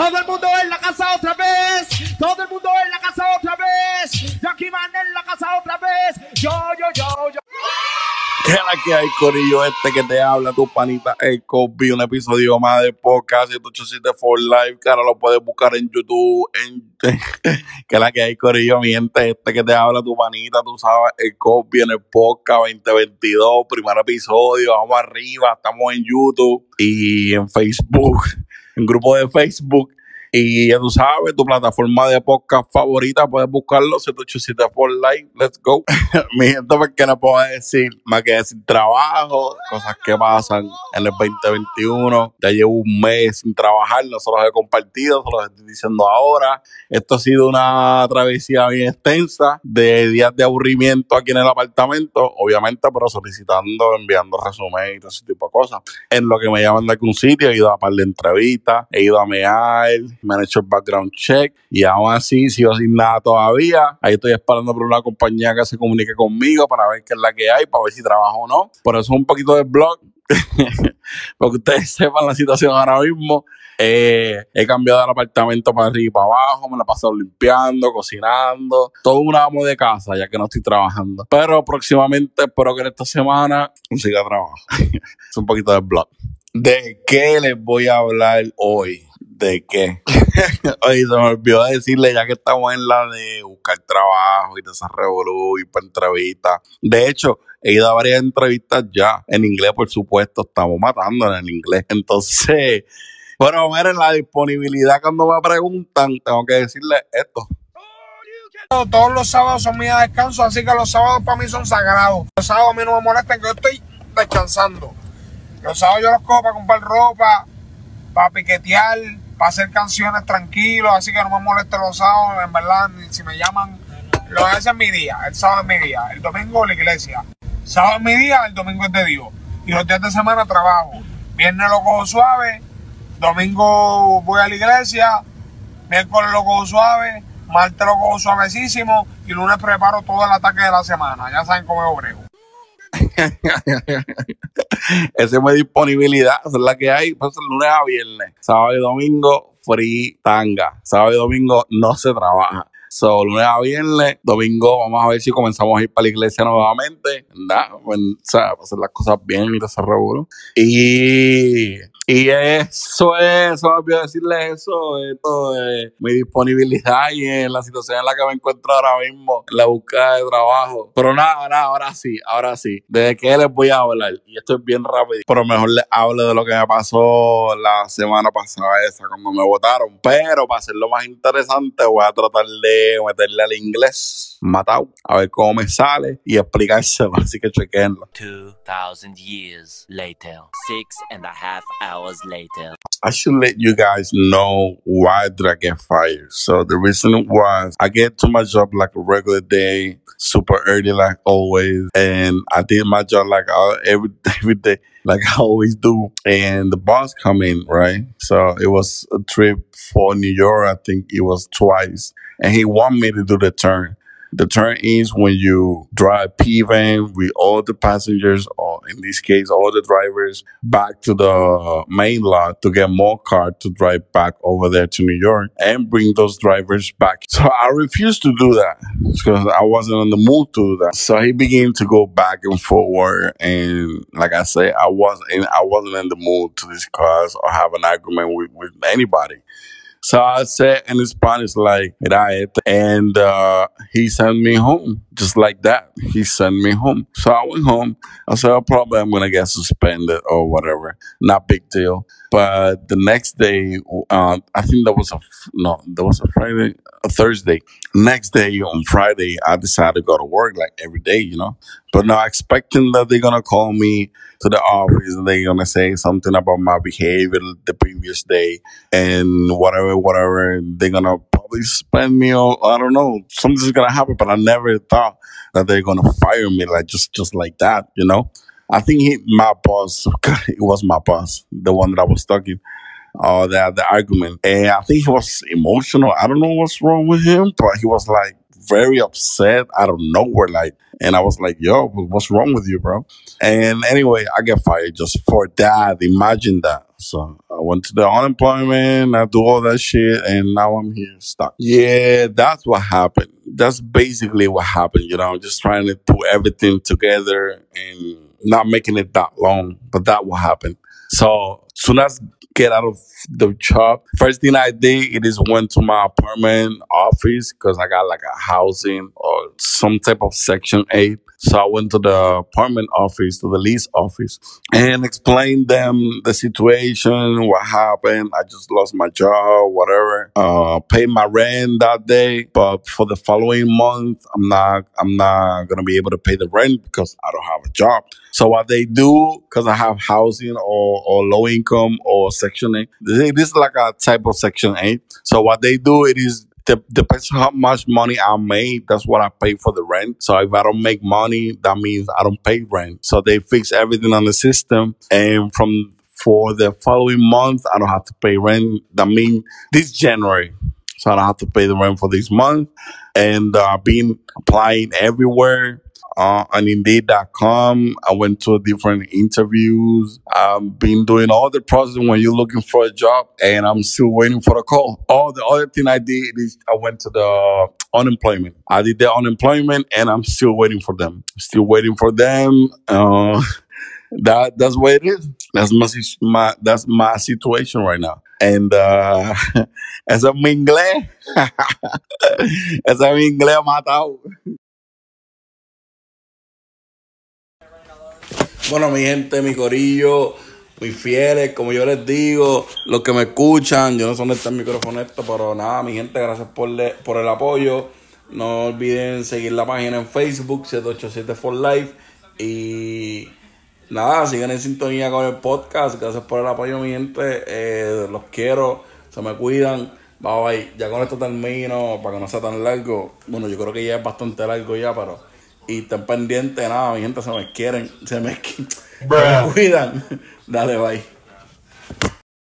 Todo el mundo en la casa otra vez. Todo el mundo en la casa otra vez. Jackie Man en la casa otra vez. Yo, yo, yo, yo. ¿Qué es la que hay, Corillo? Este que te habla, tu panita, el Kobe, un episodio más de podcast 187 for Life, que ahora lo puedes buscar en YouTube. En, ¿Qué es la que hay, Corillo? Mi gente, este que te habla, tu panita, tú sabes, el Kobe en el podcast 2022, primer episodio, vamos arriba, estamos en YouTube y en Facebook, grupo de Facebook. Y ya tú sabes, tu plataforma de podcast favorita, puedes buscarlo, 787 por Live, let's go. Mi gente, porque no puedo decir más que decir trabajo, cosas que pasan en el 2021. Ya llevo un mes sin trabajar, no se los he compartido, se los estoy diciendo ahora. Esto ha sido una travesía bien extensa de días de aburrimiento aquí en el apartamento, obviamente, pero solicitando, enviando resumen y todo ese tipo de cosas. En lo que me llaman de algún sitio, he ido a par de entrevistas, he ido a mear, el background check y aún así sigo sin nada todavía. Ahí estoy esperando por una compañía que se comunique conmigo para ver qué es la que hay, para ver si trabajo o no. Por eso un poquito de blog, para que ustedes sepan la situación ahora mismo. Eh, he cambiado el apartamento para arriba y para abajo, me la he pasado limpiando, cocinando, todo un amo de casa ya que no estoy trabajando. Pero próximamente espero que en esta semana consiga trabajo. es un poquito de blog. ¿De qué les voy a hablar hoy? ¿De qué? Oye, se me olvidó decirle ya que estamos en la de buscar trabajo y de esa revolú y para entrevistas. De hecho, he ido a varias entrevistas ya. En inglés, por supuesto, estamos matando en el inglés. Entonces, bueno, miren la disponibilidad cuando me preguntan, tengo que decirle esto. Todos los sábados son de descanso, así que los sábados para mí son sagrados. Los sábados a mí no me molestan, que yo estoy descansando. Los sábados yo los cojo para comprar ropa, para piquetear, para hacer canciones tranquilos, así que no me molesten los sábados, en verdad, si me llaman, lo ese es mi día, el sábado es mi día, el domingo la iglesia. Sábado es mi día, el domingo es de Dios. Y los días de semana trabajo. Viernes lo cojo suave, domingo voy a la iglesia, miércoles lo cojo suave, martes lo cojo suavecísimo y lunes preparo todo el ataque de la semana. Ya saben cómo es obrego. Esa es mi disponibilidad, es la que hay, pues lunes a viernes. Sábado y domingo, free tanga. Sábado y domingo no se trabaja. So, lunes a viernes, domingo vamos a ver si comenzamos a ir para la iglesia nuevamente, ¿verdad? Pues, o sea, hacer las cosas bien y desarrollo. Y, y eso es, a decirles eso, esto de mi disponibilidad y en la situación en la que me encuentro ahora mismo, en la búsqueda de trabajo. Pero nada, nada, ahora sí, ahora sí. ¿De qué les voy a hablar? Y esto es bien rápido, pero mejor les hablo de lo que me pasó la semana pasada esa, cuando me votaron. Pero para hacerlo más interesante, voy a tratar de meterle al inglés matado, a ver cómo me sale y explicárselo, así que chequenlo. 2,000 years later, six and a half hours later. I should let you guys know why did I get fired. So the reason was I get to my job like a regular day, super early like always, and I did my job like every every day like I always do. And the boss come in right, so it was a trip for New York. I think it was twice, and he want me to do the turn. The turn is when you drive P van with all the passengers, in this case, all the drivers, back to the main lot to get more car to drive back over there to New York and bring those drivers back. So I refused to do that because I wasn't in the mood to do that. So he began to go back and forward, and like I said, I was in, I wasn't in the mood to discuss or have an argument with, with anybody. So I said in his Spanish, like, right. And uh, he sent me home just like that. He sent me home. So I went home. I said, oh, probably I'm going to get suspended or whatever. Not big deal. But the next day, uh, I think that was a, no, that was a Friday, a Thursday. Next day on Friday, I decided to go to work like every day, you know, but not expecting that they're to call me to the office and they're to say something about my behavior the previous day and whatever, whatever. They're to probably suspend me or I don't know, something's to happen, but I never thought that they're to fire me like just, just like that, you know? I think he, my boss, it was my boss, the one that I was talking, uh, the, the argument. And I think he was emotional. I don't know what's wrong with him, but he was like very upset out of nowhere. Like, and I was like, yo, what's wrong with you, bro? And anyway, I get fired just for that. Imagine that. So I went to the unemployment, I do all that shit, and now I'm here stuck. Yeah, that's what happened. That's basically what happened. You know, I'm just trying to put everything together and not making it that long, but that will happen. So soon as get out of the job, first thing I did it is went to my apartment office because I got like a housing or some type of section eight. So I went to the apartment office, to the lease office, and explained them the situation, what happened. I just lost my job, whatever. Uh, paid my rent that day, but for the following month, I'm not, I'm not gonna be able to pay the rent because I don't have a job. So what they do, because I have housing or, or low income or section eight, this this is like a type of section eight. So what they do, it is de- depends how much money I make. That's what I pay for the rent. So if I don't make money, that means I don't pay rent. So they fix everything on the system, and from for the following month, I don't have to pay rent. That means this January. So I don't have to pay the rent for this month. And uh, I've been applying everywhere uh, on Indeed.com. I went to different interviews. I've been doing all the process when you're looking for a job, and I'm still waiting for the call. All the other thing I did is I went to the unemployment. I did the unemployment, and I'm still waiting for them. Still waiting for them. Uh, that that's what it is. That's my, my that's my situation right now. And uh, ese es mi inglés. ese es mi inglés Bueno, mi gente, mi corillo, mis fieles, como yo les digo, los que me escuchan, yo no sé dónde está el micrófono esto, pero nada, mi gente, gracias por, le- por el apoyo. No olviden seguir la página en Facebook, 787 for Life. Y nada, sigan en sintonía con el podcast. Gracias por el apoyo, mi gente. Eh, los quiero, se me cuidan. Bye bye. Ya con esto termino para que no sea tan largo. Bueno, yo creo que ya es bastante largo ya, pero. Y estén pendientes, nada, mi gente, se me quieren, se me, se me cuidan. Dale, bye.